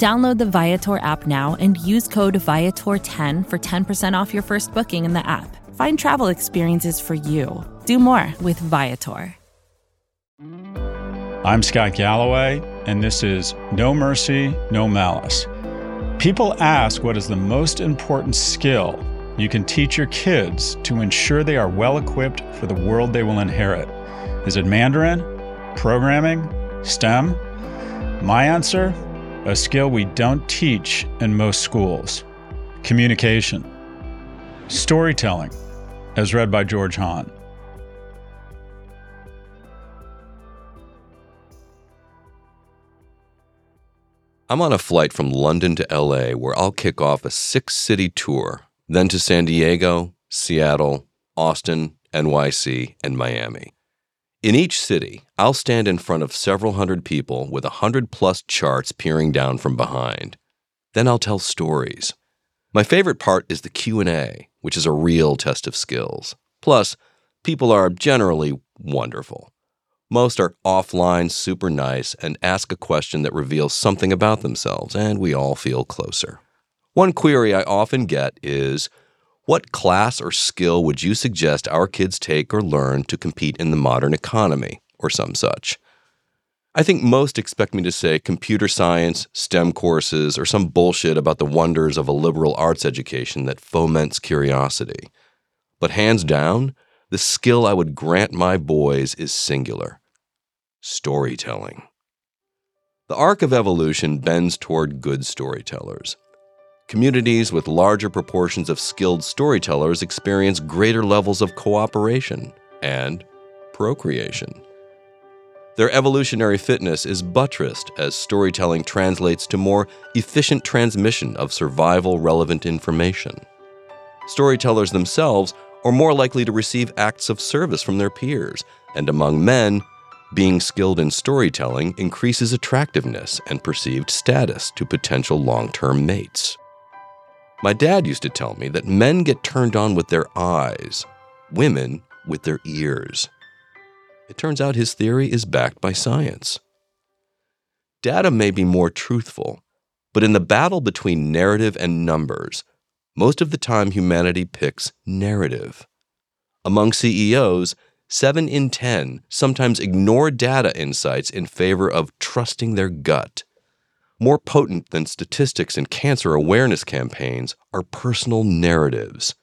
Download the Viator app now and use code Viator10 for 10% off your first booking in the app. Find travel experiences for you. Do more with Viator. I'm Scott Galloway, and this is No Mercy, No Malice. People ask what is the most important skill you can teach your kids to ensure they are well equipped for the world they will inherit. Is it Mandarin? Programming? STEM? My answer? A skill we don't teach in most schools communication, storytelling, as read by George Hahn. I'm on a flight from London to LA where I'll kick off a six city tour, then to San Diego, Seattle, Austin, NYC, and Miami. In each city, I'll stand in front of several hundred people with a hundred plus charts peering down from behind. Then I'll tell stories. My favorite part is the Q&A, which is a real test of skills. Plus, people are generally wonderful. Most are offline, super nice, and ask a question that reveals something about themselves, and we all feel closer. One query I often get is what class or skill would you suggest our kids take or learn to compete in the modern economy, or some such? I think most expect me to say computer science, STEM courses, or some bullshit about the wonders of a liberal arts education that foments curiosity. But hands down, the skill I would grant my boys is singular storytelling. The arc of evolution bends toward good storytellers. Communities with larger proportions of skilled storytellers experience greater levels of cooperation and procreation. Their evolutionary fitness is buttressed as storytelling translates to more efficient transmission of survival relevant information. Storytellers themselves are more likely to receive acts of service from their peers, and among men, being skilled in storytelling increases attractiveness and perceived status to potential long term mates. My dad used to tell me that men get turned on with their eyes, women with their ears. It turns out his theory is backed by science. Data may be more truthful, but in the battle between narrative and numbers, most of the time humanity picks narrative. Among CEOs, 7 in 10 sometimes ignore data insights in favor of trusting their gut. More potent than statistics and cancer awareness campaigns are personal narratives.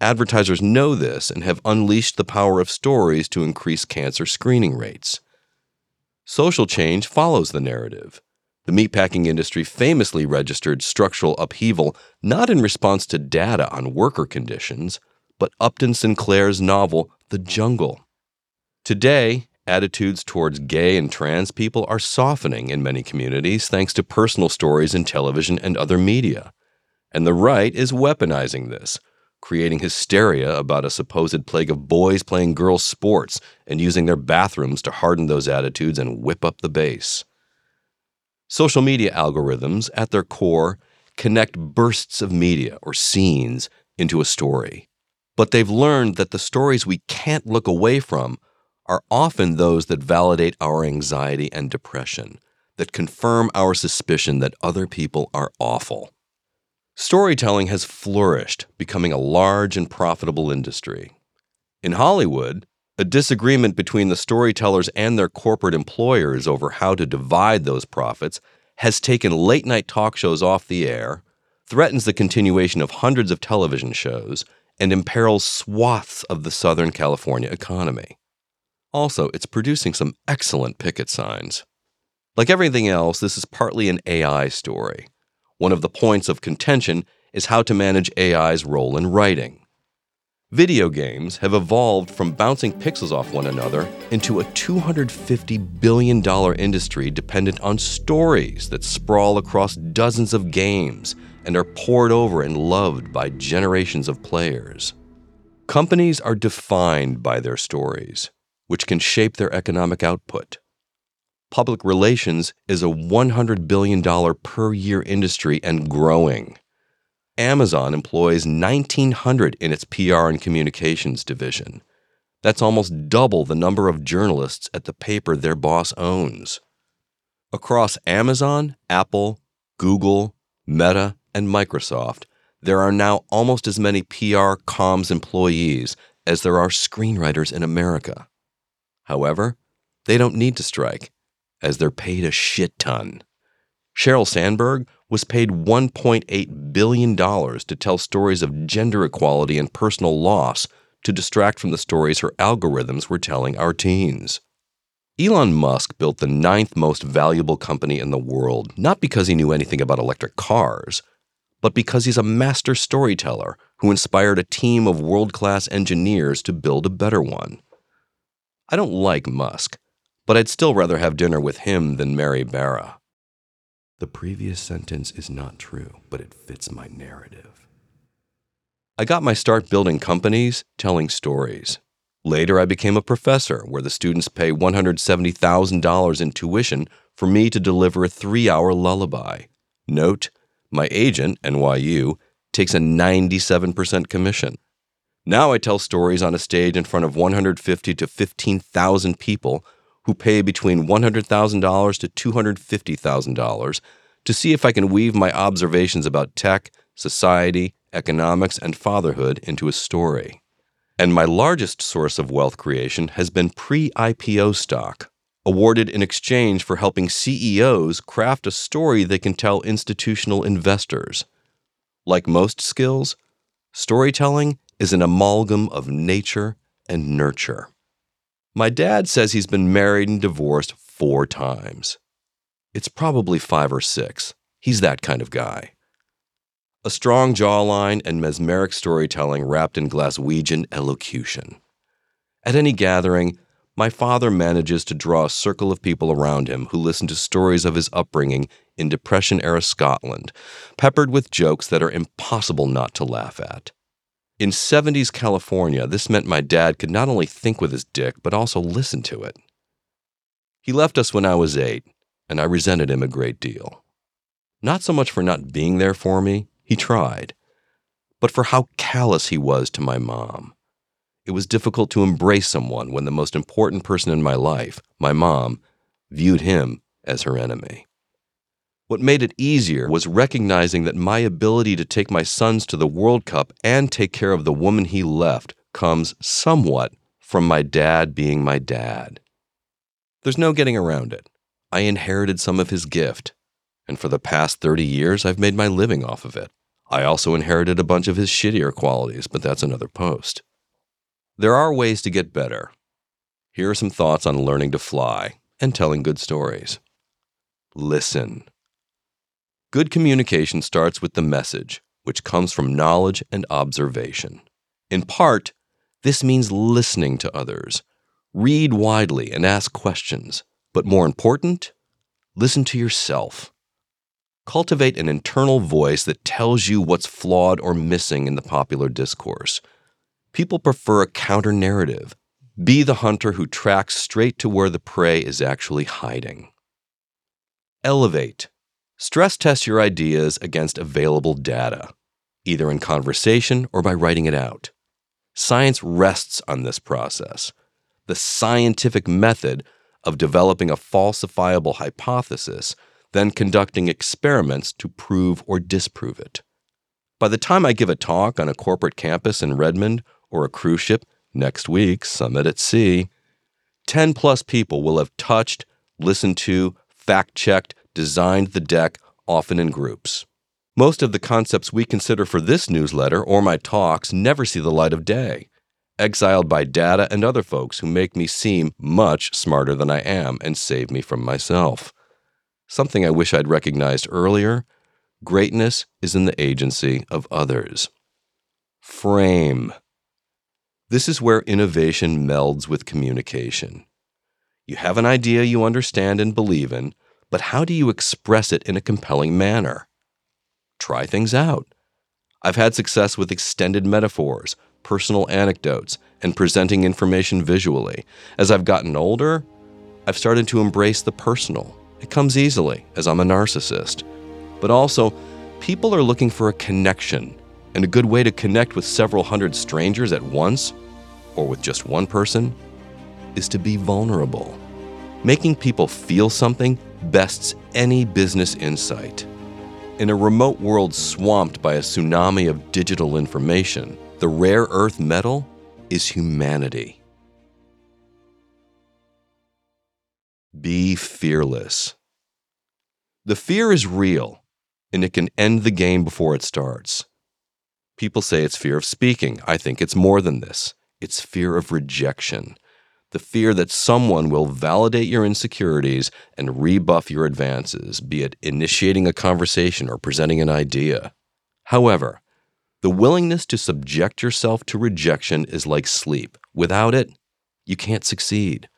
Advertisers know this and have unleashed the power of stories to increase cancer screening rates. Social change follows the narrative. The meatpacking industry famously registered structural upheaval not in response to data on worker conditions, but Upton Sinclair's novel, The Jungle. Today, attitudes towards gay and trans people are softening in many communities thanks to personal stories in television and other media. And the right is weaponizing this, creating hysteria about a supposed plague of boys playing girls' sports and using their bathrooms to harden those attitudes and whip up the base. Social media algorithms, at their core, connect bursts of media or scenes into a story. But they've learned that the stories we can't look away from are often those that validate our anxiety and depression, that confirm our suspicion that other people are awful. Storytelling has flourished, becoming a large and profitable industry. In Hollywood, a disagreement between the storytellers and their corporate employers over how to divide those profits has taken late night talk shows off the air, threatens the continuation of hundreds of television shows, and imperils swaths of the Southern California economy. Also, it's producing some excellent picket signs. Like everything else, this is partly an AI story. One of the points of contention is how to manage AI's role in writing. Video games have evolved from bouncing pixels off one another into a $250 billion industry dependent on stories that sprawl across dozens of games and are pored over and loved by generations of players. Companies are defined by their stories, which can shape their economic output. Public relations is a $100 billion per year industry and growing. Amazon employs 1,900 in its PR and communications division. That's almost double the number of journalists at the paper their boss owns. Across Amazon, Apple, Google, Meta, and Microsoft, there are now almost as many PR comms employees as there are screenwriters in America. However, they don't need to strike, as they're paid a shit ton. Sheryl Sandberg was paid $1.8 billion to tell stories of gender equality and personal loss to distract from the stories her algorithms were telling our teens. Elon Musk built the ninth most valuable company in the world, not because he knew anything about electric cars, but because he's a master storyteller who inspired a team of world class engineers to build a better one. I don't like Musk, but I'd still rather have dinner with him than Mary Barra. The previous sentence is not true, but it fits my narrative. I got my start building companies, telling stories. Later, I became a professor where the students pay $170,000 in tuition for me to deliver a three hour lullaby. Note, my agent, NYU, takes a 97% commission. Now I tell stories on a stage in front of 150 to 15,000 people who pay between $100,000 to $250,000 to see if I can weave my observations about tech, society, economics, and fatherhood into a story. And my largest source of wealth creation has been pre IPO stock, awarded in exchange for helping CEOs craft a story they can tell institutional investors. Like most skills, storytelling is an amalgam of nature and nurture. My dad says he's been married and divorced four times. It's probably five or six. He's that kind of guy. A strong jawline and mesmeric storytelling wrapped in Glaswegian elocution. At any gathering, my father manages to draw a circle of people around him who listen to stories of his upbringing in Depression era Scotland, peppered with jokes that are impossible not to laugh at. In 70s California, this meant my dad could not only think with his dick, but also listen to it. He left us when I was eight, and I resented him a great deal. Not so much for not being there for me, he tried, but for how callous he was to my mom. It was difficult to embrace someone when the most important person in my life, my mom, viewed him as her enemy. What made it easier was recognizing that my ability to take my sons to the World Cup and take care of the woman he left comes somewhat from my dad being my dad. There's no getting around it. I inherited some of his gift, and for the past 30 years, I've made my living off of it. I also inherited a bunch of his shittier qualities, but that's another post. There are ways to get better. Here are some thoughts on learning to fly and telling good stories. Listen. Good communication starts with the message, which comes from knowledge and observation. In part, this means listening to others. Read widely and ask questions. But more important, listen to yourself. Cultivate an internal voice that tells you what's flawed or missing in the popular discourse. People prefer a counter narrative. Be the hunter who tracks straight to where the prey is actually hiding. Elevate Stress test your ideas against available data, either in conversation or by writing it out. Science rests on this process. The scientific method of developing a falsifiable hypothesis, then conducting experiments to prove or disprove it. By the time I give a talk on a corporate campus in Redmond or a cruise ship, next week, Summit at Sea, 10 plus people will have touched, listened to, fact checked, designed the deck, often in groups. Most of the concepts we consider for this newsletter or my talks never see the light of day, exiled by data and other folks who make me seem much smarter than I am and save me from myself. Something I wish I'd recognized earlier greatness is in the agency of others. Frame. This is where innovation melds with communication. You have an idea you understand and believe in, but how do you express it in a compelling manner? Try things out. I've had success with extended metaphors, personal anecdotes, and presenting information visually. As I've gotten older, I've started to embrace the personal. It comes easily, as I'm a narcissist. But also, people are looking for a connection, and a good way to connect with several hundred strangers at once, or with just one person, is to be vulnerable. Making people feel something bests any business insight. In a remote world swamped by a tsunami of digital information, the rare earth metal is humanity. Be fearless. The fear is real, and it can end the game before it starts. People say it's fear of speaking. I think it's more than this. It's fear of rejection the fear that someone will validate your insecurities and rebuff your advances, be it initiating a conversation or presenting an idea. However, the willingness to subject yourself to rejection is like sleep. Without it, you can't succeed.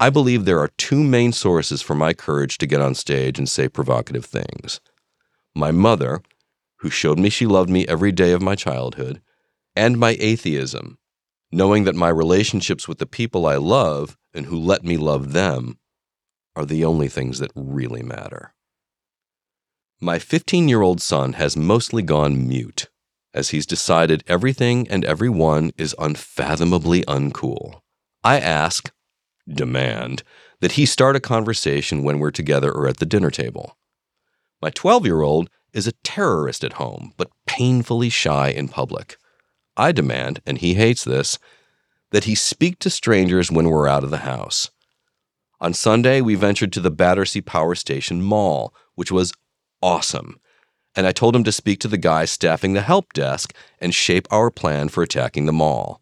I believe there are two main sources for my courage to get on stage and say provocative things my mother, who showed me she loved me every day of my childhood, and my atheism, knowing that my relationships with the people I love and who let me love them are the only things that really matter. My 15 year old son has mostly gone mute, as he's decided everything and everyone is unfathomably uncool. I ask, demand, that he start a conversation when we're together or at the dinner table. My 12 year old is a terrorist at home, but painfully shy in public. I demand, and he hates this, that he speak to strangers when we're out of the house. On Sunday, we ventured to the Battersea Power Station Mall, which was awesome. And I told him to speak to the guy staffing the help desk and shape our plan for attacking the mall.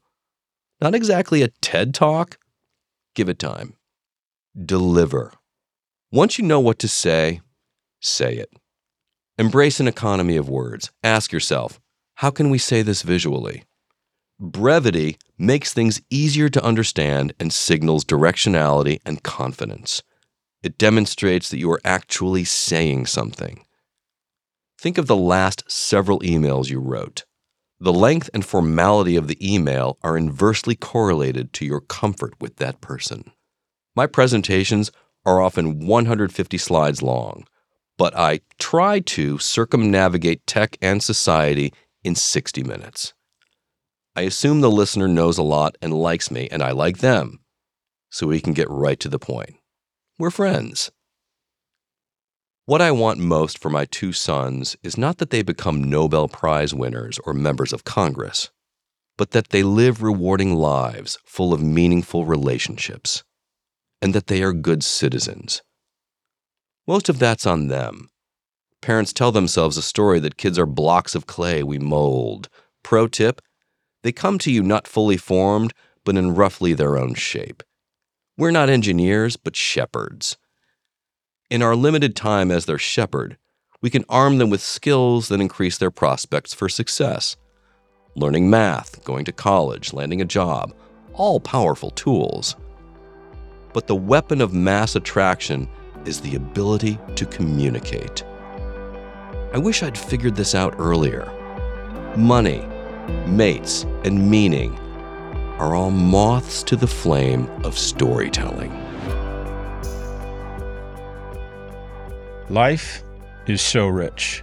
Not exactly a TED talk. Give it time. Deliver. Once you know what to say, say it. Embrace an economy of words. Ask yourself, how can we say this visually? Brevity makes things easier to understand and signals directionality and confidence. It demonstrates that you are actually saying something. Think of the last several emails you wrote. The length and formality of the email are inversely correlated to your comfort with that person. My presentations are often 150 slides long, but I try to circumnavigate tech and society in 60 minutes. I assume the listener knows a lot and likes me, and I like them, so we can get right to the point. We're friends. What I want most for my two sons is not that they become Nobel Prize winners or members of Congress, but that they live rewarding lives full of meaningful relationships, and that they are good citizens. Most of that's on them. Parents tell themselves a story that kids are blocks of clay we mold. Pro tip they come to you not fully formed, but in roughly their own shape. We're not engineers, but shepherds. In our limited time as their shepherd, we can arm them with skills that increase their prospects for success. Learning math, going to college, landing a job, all powerful tools. But the weapon of mass attraction is the ability to communicate. I wish I'd figured this out earlier. Money, mates, and meaning are all moths to the flame of storytelling. Life is so rich.